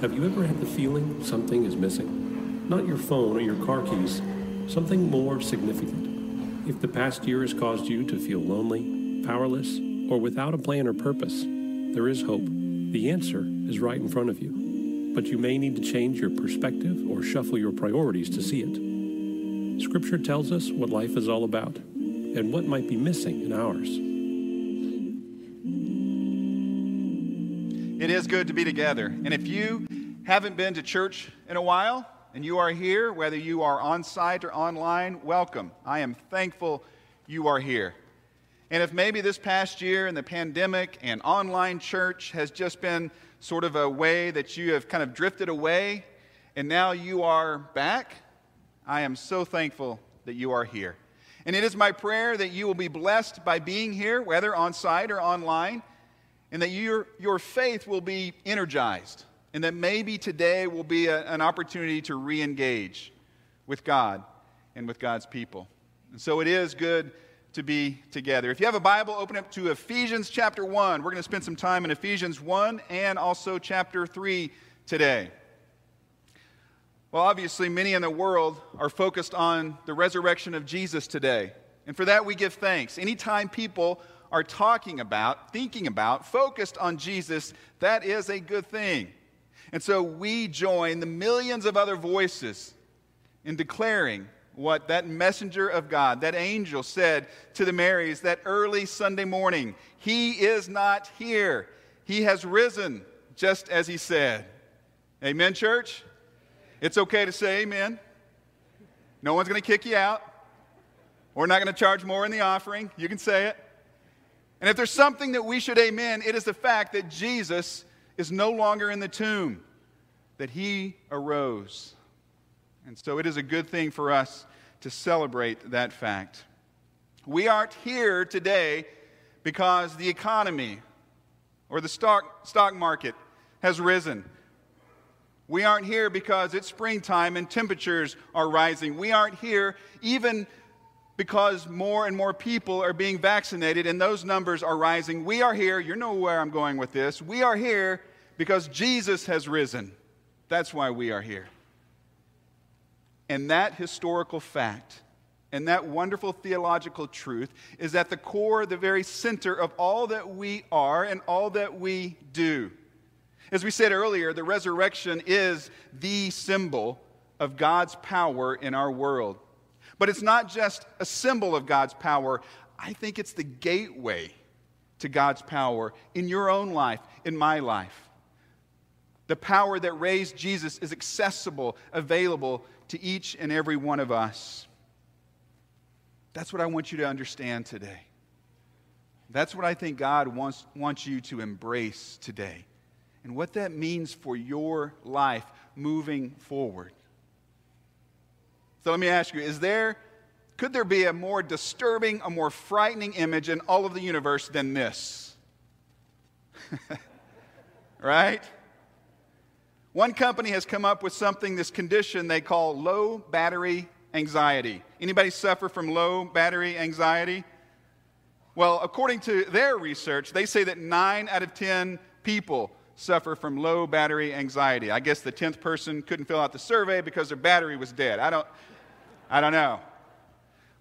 Have you ever had the feeling something is missing? Not your phone or your car keys, something more significant. If the past year has caused you to feel lonely, powerless, or without a plan or purpose, there is hope. The answer is right in front of you. But you may need to change your perspective or shuffle your priorities to see it. Scripture tells us what life is all about and what might be missing in ours. It is good to be together. And if you haven't been to church in a while and you are here, whether you are on site or online, welcome. I am thankful you are here. And if maybe this past year and the pandemic and online church has just been sort of a way that you have kind of drifted away and now you are back, I am so thankful that you are here. And it is my prayer that you will be blessed by being here, whether on site or online, and that your, your faith will be energized, and that maybe today will be a, an opportunity to re engage with God and with God's people. And so it is good to be together. If you have a Bible, open up to Ephesians chapter 1. We're going to spend some time in Ephesians 1 and also chapter 3 today. Well, obviously, many in the world are focused on the resurrection of Jesus today. And for that, we give thanks. Anytime people are talking about, thinking about, focused on Jesus, that is a good thing. And so we join the millions of other voices in declaring what that messenger of God, that angel said to the Marys that early Sunday morning He is not here. He has risen, just as He said. Amen, church? It's okay to say amen. No one's going to kick you out. We're not going to charge more in the offering. You can say it. And if there's something that we should amen, it is the fact that Jesus is no longer in the tomb, that he arose. And so it is a good thing for us to celebrate that fact. We aren't here today because the economy or the stock, stock market has risen. We aren't here because it's springtime and temperatures are rising. We aren't here even because more and more people are being vaccinated and those numbers are rising. We are here, you know where I'm going with this. We are here because Jesus has risen. That's why we are here. And that historical fact and that wonderful theological truth is at the core, the very center of all that we are and all that we do. As we said earlier, the resurrection is the symbol of God's power in our world. But it's not just a symbol of God's power, I think it's the gateway to God's power in your own life, in my life. The power that raised Jesus is accessible, available to each and every one of us. That's what I want you to understand today. That's what I think God wants, wants you to embrace today and what that means for your life moving forward. So let me ask you, is there could there be a more disturbing, a more frightening image in all of the universe than this? right? One company has come up with something this condition they call low battery anxiety. Anybody suffer from low battery anxiety? Well, according to their research, they say that 9 out of 10 people suffer from low battery anxiety. I guess the 10th person couldn't fill out the survey because their battery was dead. I don't, I don't know.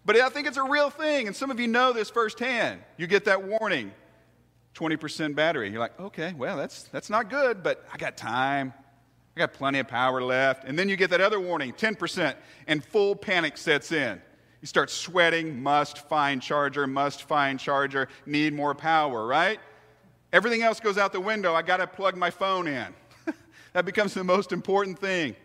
But I think it's a real thing, and some of you know this firsthand. You get that warning 20% battery. You're like, okay, well, that's, that's not good, but I got time. I got plenty of power left. And then you get that other warning 10%, and full panic sets in. You start sweating, must find charger, must find charger, need more power, right? Everything else goes out the window. I got to plug my phone in. that becomes the most important thing.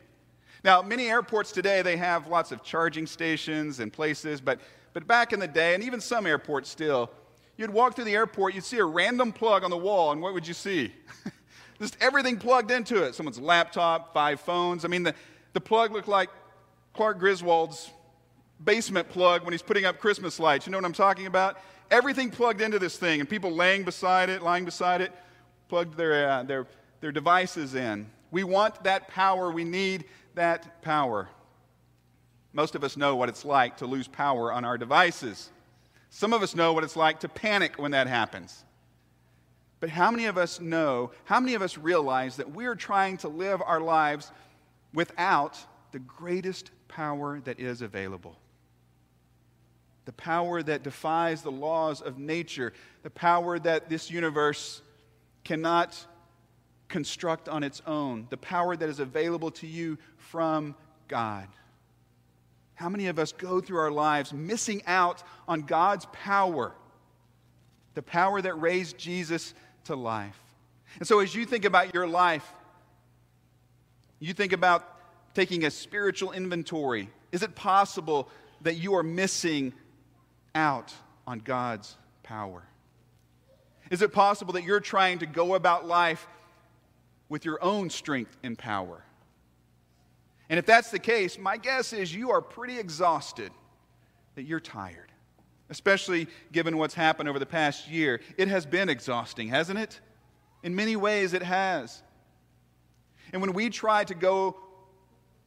Now, many airports today, they have lots of charging stations and places, but, but back in the day, and even some airports still, you'd walk through the airport, you'd see a random plug on the wall, and what would you see? Just everything plugged into it. Someone's laptop, five phones. I mean, the, the plug looked like Clark Griswold's basement plug when he's putting up Christmas lights. You know what I'm talking about? everything plugged into this thing, and people laying beside it, lying beside it, plugged their, uh, their, their devices in. We want that power. We need that power. Most of us know what it's like to lose power on our devices. Some of us know what it's like to panic when that happens. But how many of us know, how many of us realize that we're trying to live our lives without the greatest power that is available? The power that defies the laws of nature, the power that this universe cannot construct on its own, the power that is available to you from God. How many of us go through our lives missing out on God's power, the power that raised Jesus to life? And so, as you think about your life, you think about taking a spiritual inventory. Is it possible that you are missing out on God's power? Is it possible that you're trying to go about life with your own strength and power? And if that's the case, my guess is you are pretty exhausted, that you're tired, especially given what's happened over the past year. It has been exhausting, hasn't it? In many ways, it has. And when we try to go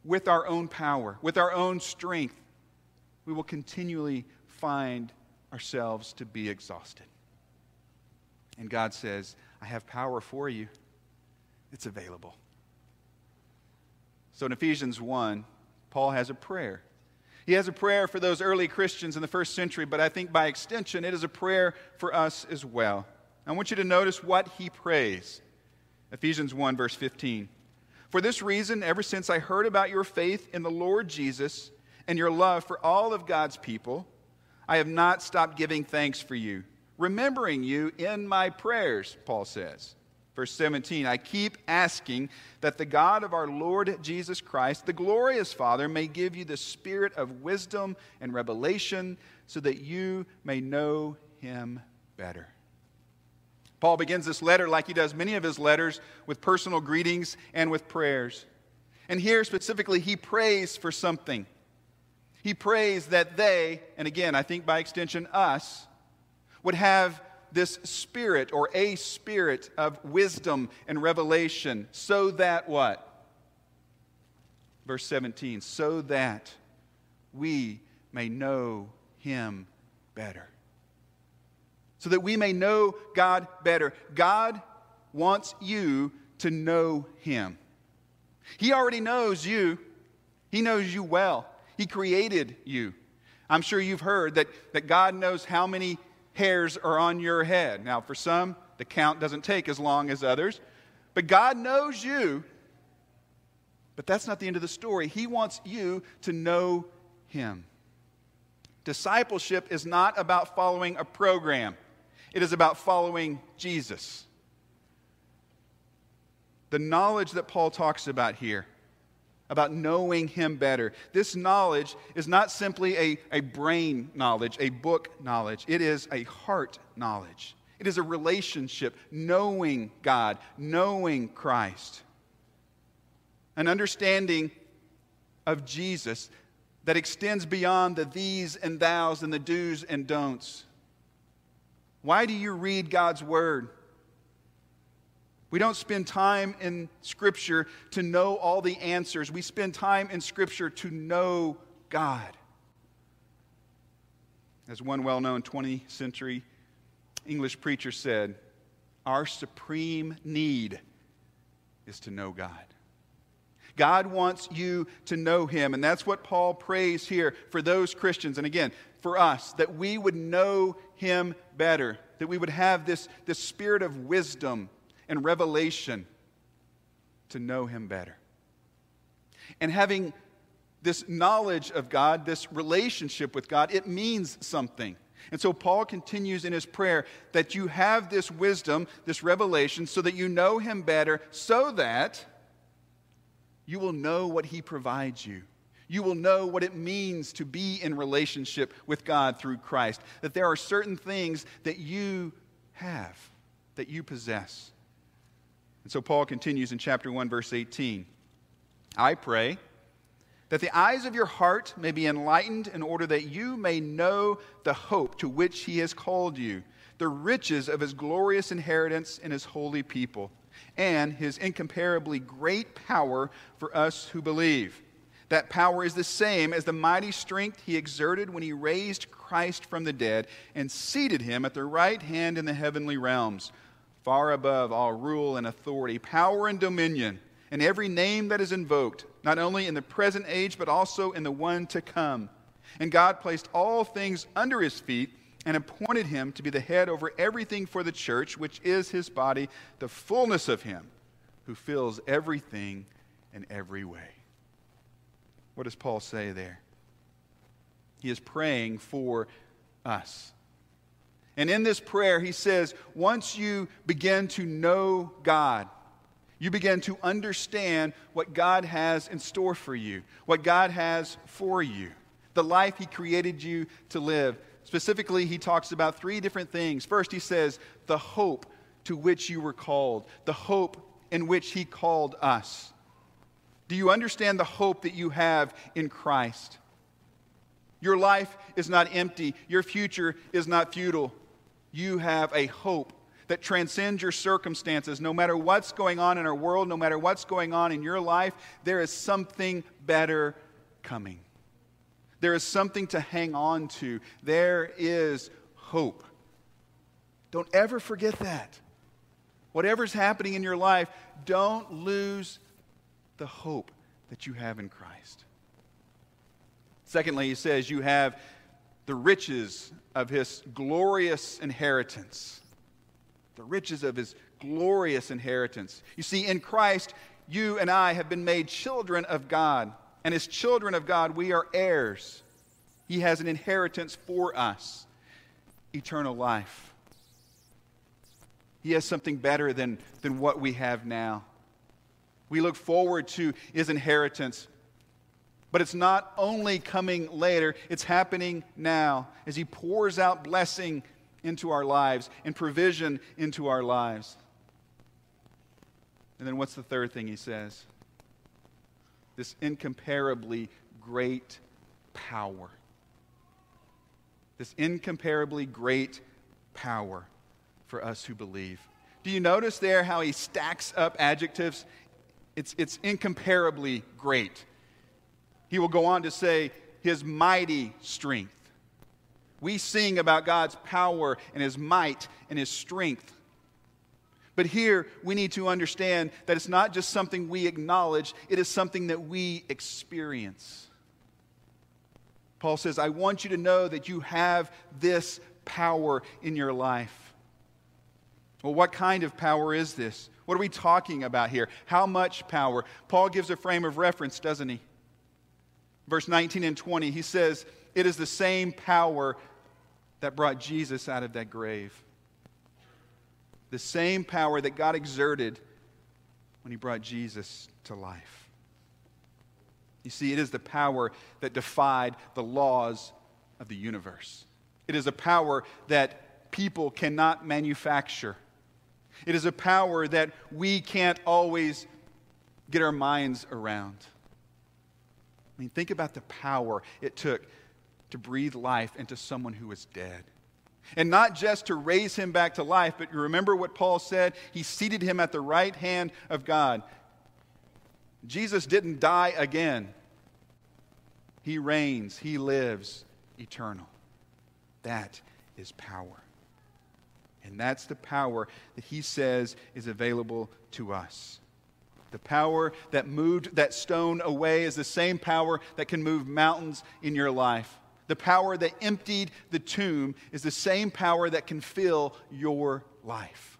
with our own power, with our own strength, we will continually find ourselves to be exhausted. And God says, I have power for you, it's available. So in Ephesians 1, Paul has a prayer. He has a prayer for those early Christians in the first century, but I think by extension, it is a prayer for us as well. I want you to notice what he prays. Ephesians 1, verse 15. For this reason, ever since I heard about your faith in the Lord Jesus and your love for all of God's people, I have not stopped giving thanks for you, remembering you in my prayers, Paul says. Verse 17, I keep asking that the God of our Lord Jesus Christ, the glorious Father, may give you the spirit of wisdom and revelation so that you may know him better. Paul begins this letter like he does many of his letters with personal greetings and with prayers. And here specifically, he prays for something. He prays that they, and again, I think by extension, us, would have this spirit or a spirit of wisdom and revelation so that what? Verse 17, so that we may know him better. So that we may know God better. God wants you to know him. He already knows you, he knows you well. He created you. I'm sure you've heard that, that God knows how many hairs are on your head. Now, for some, the count doesn't take as long as others, but God knows you. But that's not the end of the story. He wants you to know Him. Discipleship is not about following a program, it is about following Jesus. The knowledge that Paul talks about here about knowing Him better. This knowledge is not simply a, a brain knowledge, a book knowledge, it is a heart knowledge. It is a relationship, knowing God, knowing Christ. An understanding of Jesus that extends beyond the these and thous and the do's and don'ts. Why do you read God's Word? We don't spend time in Scripture to know all the answers. We spend time in Scripture to know God. As one well known 20th century English preacher said, our supreme need is to know God. God wants you to know Him, and that's what Paul prays here for those Christians, and again, for us, that we would know Him better, that we would have this, this spirit of wisdom and revelation to know Him better. And having this knowledge of God, this relationship with God, it means something. And so Paul continues in his prayer that you have this wisdom, this revelation, so that you know him better, so that you will know what he provides you. You will know what it means to be in relationship with God through Christ. That there are certain things that you have, that you possess. And so Paul continues in chapter 1, verse 18 I pray that the eyes of your heart may be enlightened in order that you may know the hope to which he has called you, the riches of his glorious inheritance in his holy people, and his incomparably great power for us who believe. That power is the same as the mighty strength he exerted when he raised Christ from the dead and seated him at the right hand in the heavenly realms far above all rule and authority, power and dominion, and every name that is invoked, not only in the present age, but also in the one to come. And God placed all things under his feet and appointed him to be the head over everything for the church, which is his body, the fullness of him who fills everything in every way. What does Paul say there? He is praying for us. And in this prayer, he says, once you begin to know God, you begin to understand what God has in store for you, what God has for you, the life he created you to live. Specifically, he talks about three different things. First, he says, the hope to which you were called, the hope in which he called us. Do you understand the hope that you have in Christ? Your life is not empty, your future is not futile you have a hope that transcends your circumstances. No matter what's going on in our world, no matter what's going on in your life, there is something better coming. There is something to hang on to. There is hope. Don't ever forget that. Whatever's happening in your life, don't lose the hope that you have in Christ. Secondly, he says you have the riches of his glorious inheritance. The riches of his glorious inheritance. You see, in Christ, you and I have been made children of God. And as children of God, we are heirs. He has an inheritance for us eternal life. He has something better than, than what we have now. We look forward to his inheritance but it's not only coming later, it's happening now as He pours out blessing into our lives and provision into our lives. And then what's the third thing He says? This incomparably great power. This incomparably great power for us who believe. Do you notice there how he stacks up adjectives? It's, it's incomparably great. He will go on to say, His mighty strength. We sing about God's power and His might and His strength. But here we need to understand that it's not just something we acknowledge, it is something that we experience. Paul says, I want you to know that you have this power in your life. Well, what kind of power is this? What are we talking about here? How much power? Paul gives a frame of reference, doesn't he? Verse 19 and 20, he says, It is the same power that brought Jesus out of that grave. The same power that God exerted when he brought Jesus to life. You see, it is the power that defied the laws of the universe. It is a power that people cannot manufacture. It is a power that we can't always get our minds around. Mean, think about the power it took to breathe life into someone who was dead. And not just to raise him back to life, but you remember what Paul said? He seated him at the right hand of God. Jesus didn't die again, he reigns, he lives eternal. That is power. And that's the power that he says is available to us. The power that moved that stone away is the same power that can move mountains in your life. The power that emptied the tomb is the same power that can fill your life.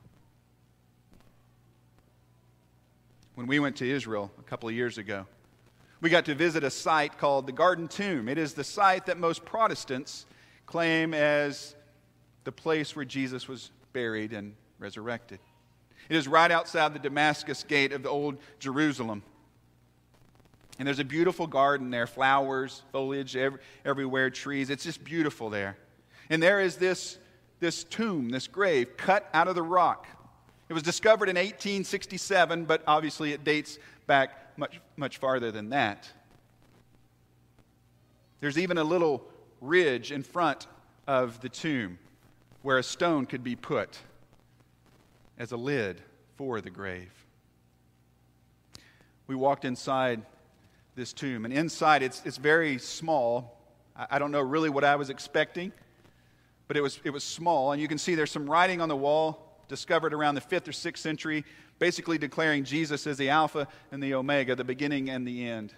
When we went to Israel a couple of years ago, we got to visit a site called the Garden Tomb. It is the site that most Protestants claim as the place where Jesus was buried and resurrected. It is right outside the Damascus gate of the old Jerusalem. And there's a beautiful garden there, flowers, foliage every, everywhere, trees. It's just beautiful there. And there is this, this tomb, this grave, cut out of the rock. It was discovered in 1867, but obviously it dates back much, much farther than that. There's even a little ridge in front of the tomb where a stone could be put as a lid for the grave. We walked inside this tomb, and inside it's, it's very small. I, I don't know really what I was expecting, but it was, it was small. And you can see there's some writing on the wall discovered around the 5th or 6th century, basically declaring Jesus as the Alpha and the Omega, the beginning and the end.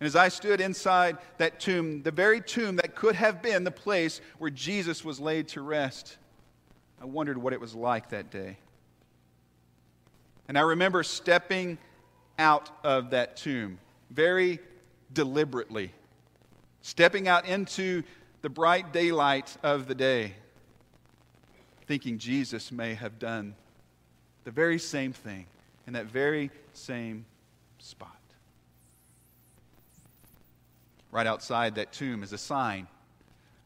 And as I stood inside that tomb, the very tomb that could have been the place where Jesus was laid to rest, I wondered what it was like that day. And I remember stepping out of that tomb very deliberately, stepping out into the bright daylight of the day, thinking Jesus may have done the very same thing in that very same spot. Right outside that tomb is a sign,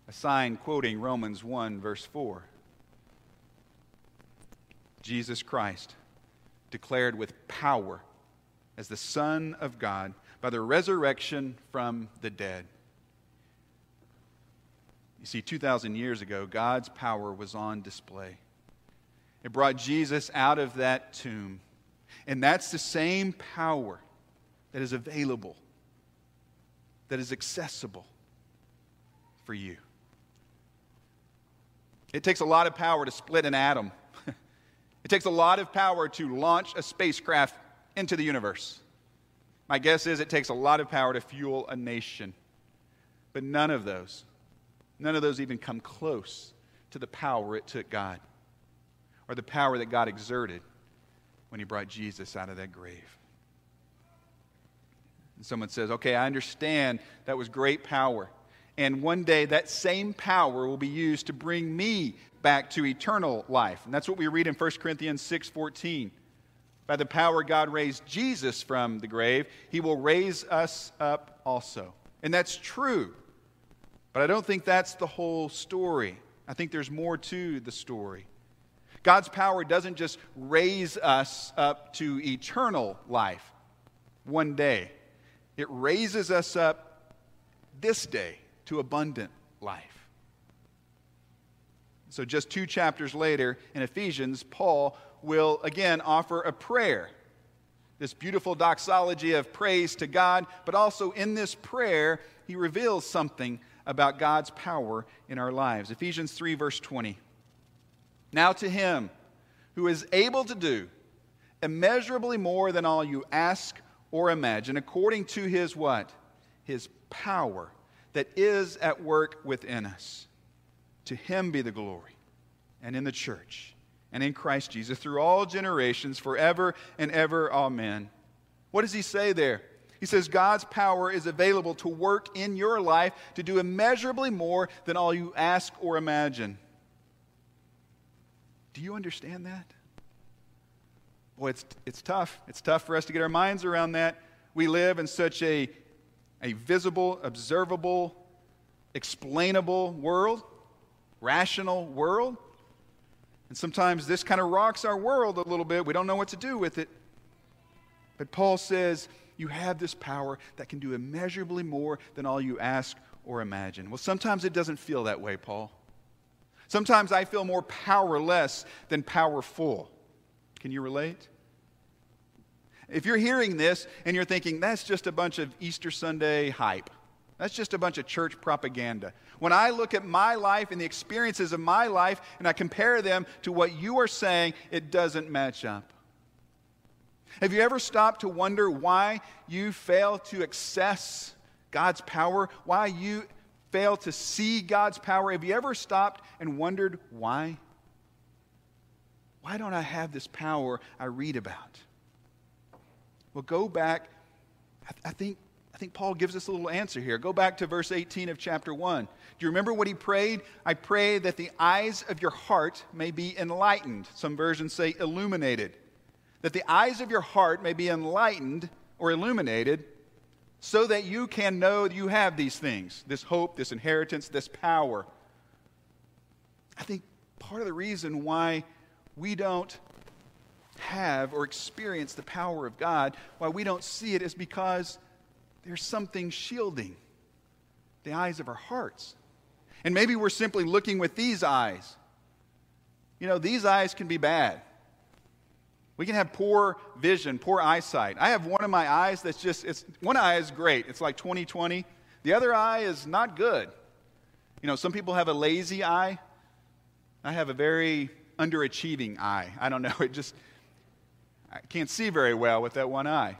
a sign quoting Romans 1, verse 4. Jesus Christ, declared with power as the Son of God by the resurrection from the dead. You see, 2,000 years ago, God's power was on display. It brought Jesus out of that tomb. And that's the same power that is available, that is accessible for you. It takes a lot of power to split an atom. It takes a lot of power to launch a spacecraft into the universe. My guess is it takes a lot of power to fuel a nation. But none of those None of those even come close to the power it took God or the power that God exerted when he brought Jesus out of that grave. And someone says, Okay, I understand that was great power. And one day that same power will be used to bring me back to eternal life. And that's what we read in 1 Corinthians 6:14. By the power God raised Jesus from the grave, he will raise us up also. And that's true. But I don't think that's the whole story. I think there's more to the story. God's power doesn't just raise us up to eternal life one day, it raises us up this day to abundant life. So, just two chapters later in Ephesians, Paul will again offer a prayer. This beautiful doxology of praise to God, but also in this prayer, he reveals something about God's power in our lives. Ephesians 3, verse 20. Now to him who is able to do immeasurably more than all you ask or imagine, according to his what? His power that is at work within us. To him be the glory, and in the church, and in Christ Jesus, through all generations, forever and ever. Amen. What does he say there? He says God's power is available to work in your life to do immeasurably more than all you ask or imagine. Do you understand that? Boy, it's, it's tough. It's tough for us to get our minds around that. We live in such a, a visible, observable, explainable world, rational world. And sometimes this kind of rocks our world a little bit. We don't know what to do with it. But Paul says you have this power that can do immeasurably more than all you ask or imagine. Well, sometimes it doesn't feel that way, Paul. Sometimes I feel more powerless than powerful. Can you relate? If you're hearing this and you're thinking, that's just a bunch of Easter Sunday hype, that's just a bunch of church propaganda. When I look at my life and the experiences of my life and I compare them to what you are saying, it doesn't match up. Have you ever stopped to wonder why you fail to access God's power? Why you fail to see God's power? Have you ever stopped and wondered why? Why don't I have this power I read about? Well, go back. I, th- I think I think Paul gives us a little answer here. Go back to verse 18 of chapter 1. Do you remember what he prayed? I pray that the eyes of your heart may be enlightened. Some versions say illuminated that the eyes of your heart may be enlightened or illuminated, so that you can know you have these things this hope, this inheritance, this power. I think part of the reason why we don't have or experience the power of God, why we don't see it, is because there's something shielding the eyes of our hearts. And maybe we're simply looking with these eyes. You know, these eyes can be bad. We can have poor vision, poor eyesight. I have one of my eyes that's just, it's, one eye is great. It's like 20/20. The other eye is not good. You know, some people have a lazy eye. I have a very underachieving eye. I don't know. It just, I can't see very well with that one eye.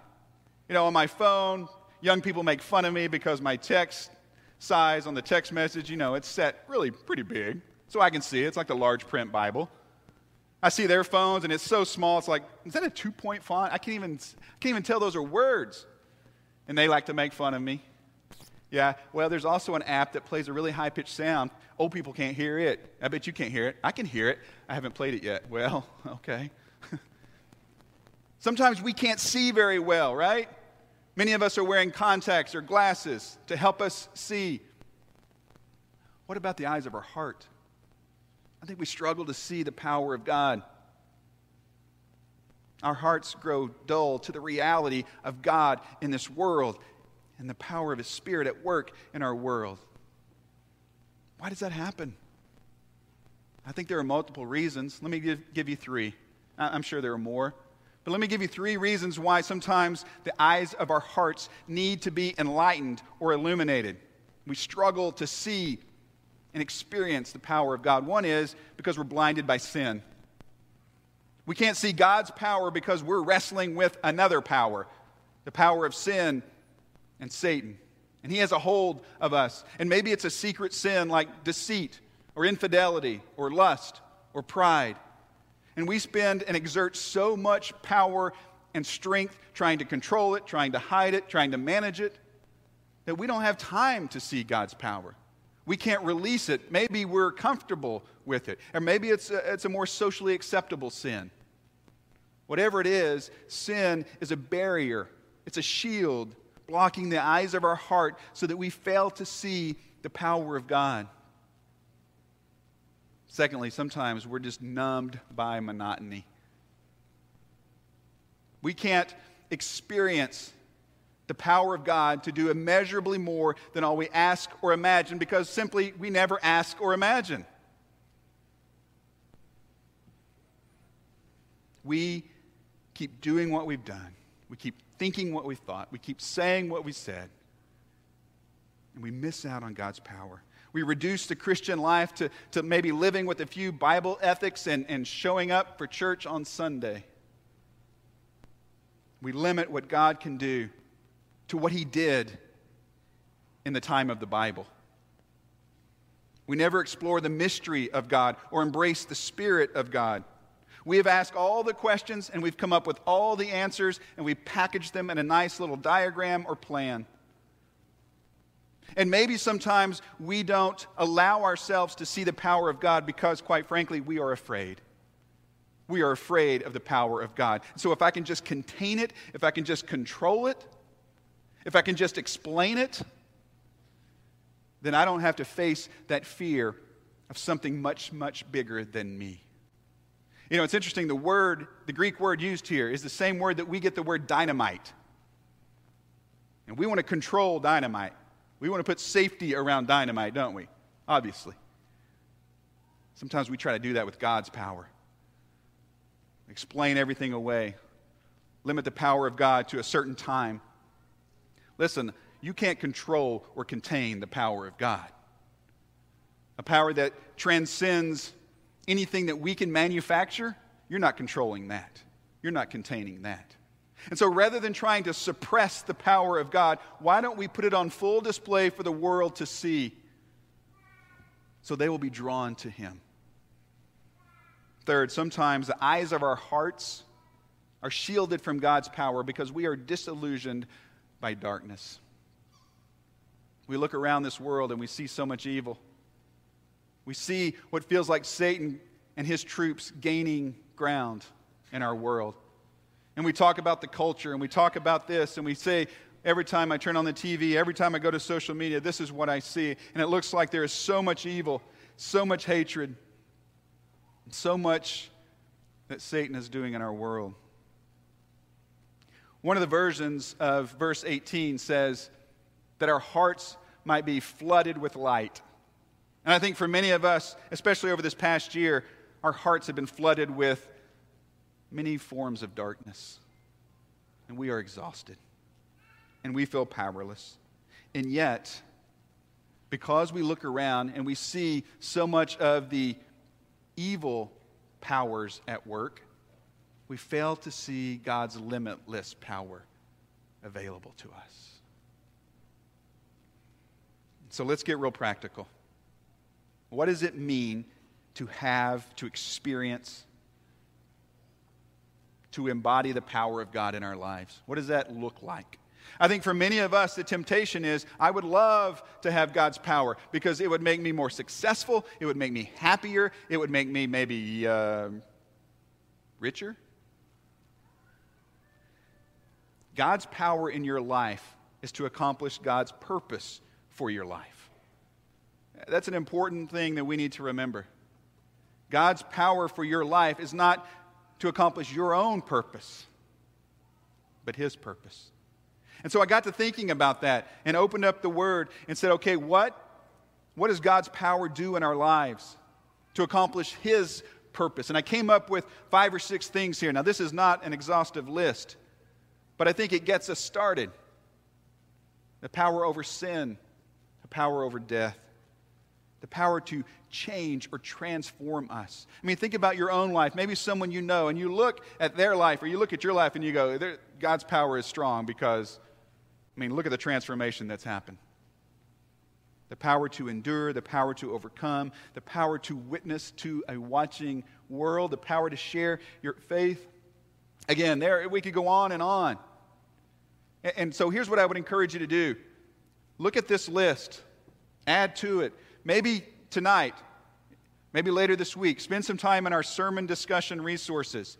You know, on my phone, young people make fun of me because my text size on the text message, you know, it's set really pretty big. So I can see it. It's like the large print Bible. I see their phones and it's so small, it's like, is that a two point font? I can't even, I can't even tell those are words. And they like to make fun of me. Yeah, well, there's also an app that plays a really high pitched sound. Old people can't hear it. I bet you can't hear it. I can hear it. I haven't played it yet. Well, okay. Sometimes we can't see very well, right? Many of us are wearing contacts or glasses to help us see. What about the eyes of our heart? I think we struggle to see the power of God. Our hearts grow dull to the reality of God in this world and the power of His Spirit at work in our world. Why does that happen? I think there are multiple reasons. Let me give, give you three. I'm sure there are more. But let me give you three reasons why sometimes the eyes of our hearts need to be enlightened or illuminated. We struggle to see and experience the power of God. One is because we're blinded by sin. We can't see God's power because we're wrestling with another power, the power of sin and Satan. And he has a hold of us. And maybe it's a secret sin like deceit or infidelity or lust or pride. And we spend and exert so much power and strength trying to control it, trying to hide it, trying to manage it, that we don't have time to see God's power. We can't release it. Maybe we're comfortable with it. Or maybe it's a, it's a more socially acceptable sin. Whatever it is, sin is a barrier, it's a shield blocking the eyes of our heart so that we fail to see the power of God. Secondly, sometimes we're just numbed by monotony. We can't experience the power of God to do immeasurably more than all we ask or imagine because simply we never ask or imagine. We keep doing what we've done, we keep thinking what we thought, we keep saying what we said, and we miss out on God's power. We reduce the Christian life to, to maybe living with a few Bible ethics and, and showing up for church on Sunday. We limit what God can do to what He did in the time of the Bible. We never explore the mystery of God or embrace the Spirit of God. We have asked all the questions and we've come up with all the answers and we package them in a nice little diagram or plan. And maybe sometimes we don't allow ourselves to see the power of God because, quite frankly, we are afraid. We are afraid of the power of God. So if I can just contain it, if I can just control it, if I can just explain it, then I don't have to face that fear of something much, much bigger than me. You know, it's interesting, the word, the Greek word used here is the same word that we get the word dynamite. And we want to control dynamite. We want to put safety around dynamite, don't we? Obviously. Sometimes we try to do that with God's power. Explain everything away. Limit the power of God to a certain time. Listen, you can't control or contain the power of God. A power that transcends anything that we can manufacture, you're not controlling that. You're not containing that. And so rather than trying to suppress the power of God, why don't we put it on full display for the world to see so they will be drawn to Him? Third, sometimes the eyes of our hearts are shielded from God's power because we are disillusioned by darkness. We look around this world and we see so much evil. We see what feels like Satan and his troops gaining ground in our world. And we talk about the culture and we talk about this and we say, every time I turn on the TV, every time I go to social media, this is what I see. And it looks like there is so much evil, so much hatred, so much that Satan is doing in our world. One of the versions of verse 18 says that our hearts might be flooded with light. And I think for many of us, especially over this past year, our hearts have been flooded with many forms of darkness. And we are exhausted. And we feel powerless. And yet, because we look around and we see so much of the evil powers at work, we fail to see God's limitless power available to us. So let's get real practical. What does it mean to have, to experience, to embody the power of God in our lives? What does that look like? I think for many of us, the temptation is I would love to have God's power because it would make me more successful, it would make me happier, it would make me maybe uh, richer. God's power in your life is to accomplish God's purpose for your life. That's an important thing that we need to remember. God's power for your life is not to accomplish your own purpose, but His purpose. And so I got to thinking about that and opened up the Word and said, okay, what, what does God's power do in our lives to accomplish His purpose? And I came up with five or six things here. Now, this is not an exhaustive list, but I think it gets us started. The power over sin, the power over death, the power to change or transform us. I mean, think about your own life. Maybe someone you know, and you look at their life, or you look at your life and you go, God's power is strong because, I mean, look at the transformation that's happened. The power to endure, the power to overcome, the power to witness to a watching world, the power to share your faith. Again, there we could go on and on. And so here's what I would encourage you to do look at this list, add to it maybe tonight, maybe later this week, spend some time in our sermon discussion resources.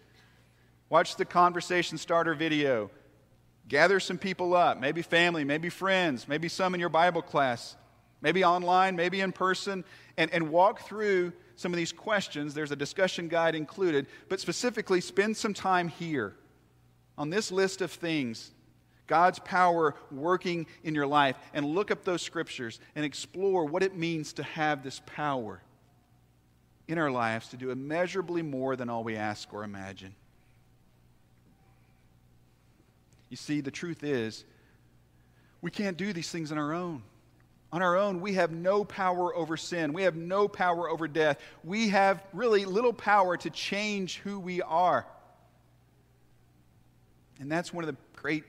Watch the conversation starter video. Gather some people up, maybe family, maybe friends, maybe some in your Bible class, maybe online, maybe in person, and, and walk through some of these questions. There's a discussion guide included, but specifically spend some time here on this list of things God's power working in your life, and look up those scriptures and explore what it means to have this power in our lives to do immeasurably more than all we ask or imagine. You see, the truth is, we can't do these things on our own. On our own, we have no power over sin. We have no power over death. We have really little power to change who we are. And that's one of the great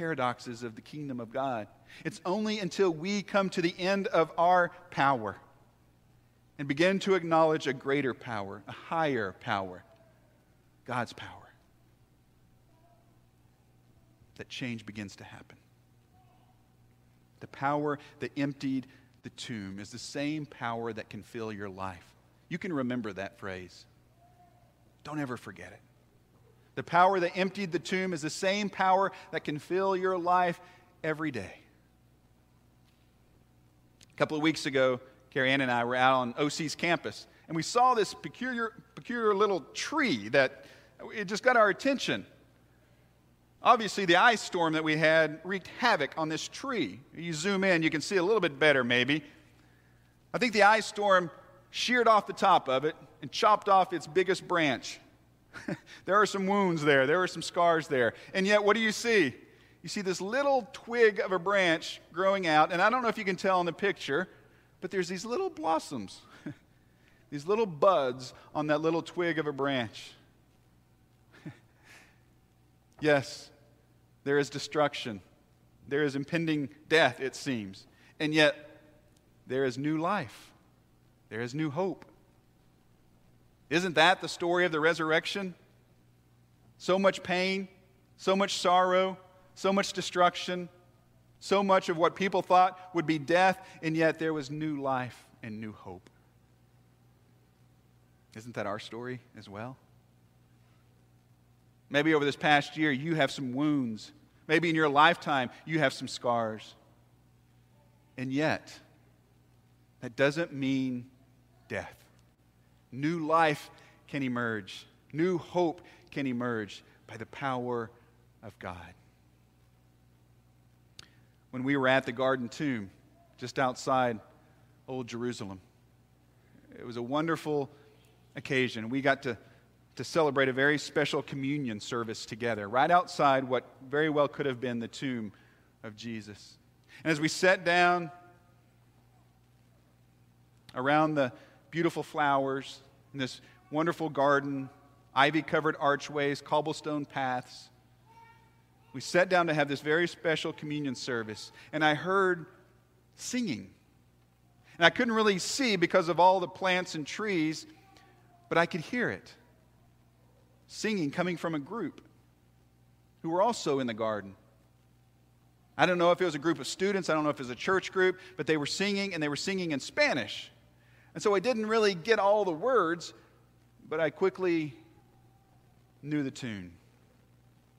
paradoxes of the kingdom of God. It's only until we come to the end of our power and begin to acknowledge a greater power, a higher power, God's power, that change begins to happen. The power that emptied the tomb is the same power that can fill your life. You can remember that phrase. Don't ever forget it. The power that emptied the tomb is the same power that can fill your life every day. A couple of weeks ago, Carrie Ann and I were out on OC's campus, and we saw this peculiar, peculiar little tree that it just got our attention. Obviously, the ice storm that we had wreaked havoc on this tree. You zoom in, you can see a little bit better, maybe. I think the ice storm sheared off the top of it and chopped off its biggest branch. there are some wounds there, there are some scars there. And yet, what do you see? You see this little twig of a branch growing out, and I don't know if you can tell in the picture, but there's these little blossoms, these little buds on that little twig of a branch. yes, there is destruction, there is impending death, it seems, and yet there is new life, there is new hope. Isn't that the story of the resurrection? So much pain, so much sorrow, so much destruction, so much of what people thought would be death, and yet there was new life and new hope. Isn't that our story as well? Maybe over this past year, you have some wounds. Maybe in your lifetime, you have some scars. And yet, that doesn't mean death. New life can emerge, new hope can emerge by the power of God. When we were at the Garden Tomb, just outside Old Jerusalem, it was a wonderful occasion. We got to, to celebrate a very special communion service together, right outside what very well could have been the tomb of Jesus. And as we sat down around the beautiful flowers, and this wonderful garden, ivy covered archways, cobblestone paths. We sat down to have this very special communion service, and I heard singing. And I couldn't really see because of all the plants and trees, but I could hear it. Singing coming from a group who were also in the garden. I don't know if it was a group of students, I don't know if it was a church group, but they were singing and they were singing in Spanish. And so I didn't really get all the words, but I quickly knew the tune.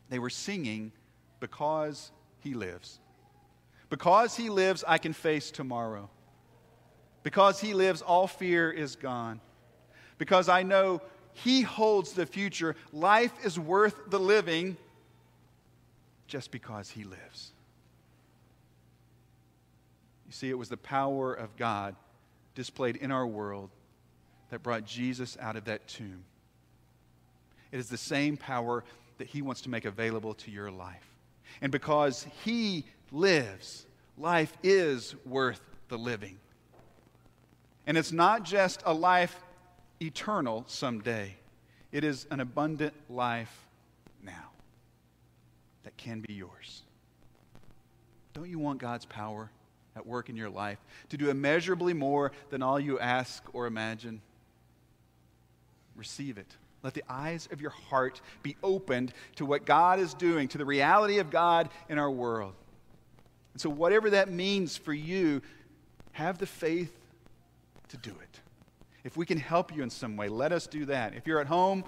They were singing because he lives. Because he lives, I can face tomorrow. Because he lives, all fear is gone. Because I know he holds the future, life is worth the living just because he lives. You see, it was the power of God displayed in our world that brought Jesus out of that tomb. It is the same power that he wants to make available to your life. And because He lives, life is worth the living. And it's not just a life eternal someday, it is an abundant life now that can be yours. Don't you want God's power at work in your life to do immeasurably more than all you ask or imagine? Receive it. Let the eyes of your heart be opened to what God is doing, to the reality of God in our world. And so, whatever that means for you, have the faith to do it. If we can help you in some way, let us do that. If you're at home,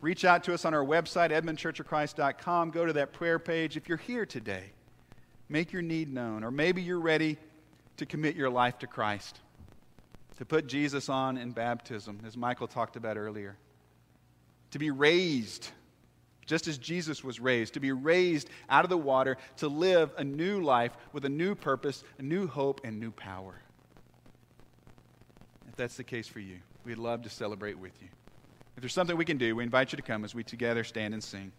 reach out to us on our website, edmondchurchofchrist.com. Go to that prayer page. If you're here today, make your need known. Or maybe you're ready to commit your life to Christ, to put Jesus on in baptism, as Michael talked about earlier to be raised, just as Jesus was raised, to be raised out of the water, to live a new life with a new purpose, a new hope, and new power. If that's the case for you, we'd love to celebrate with you. If there's something we can do, we invite you to come as we together stand and sing.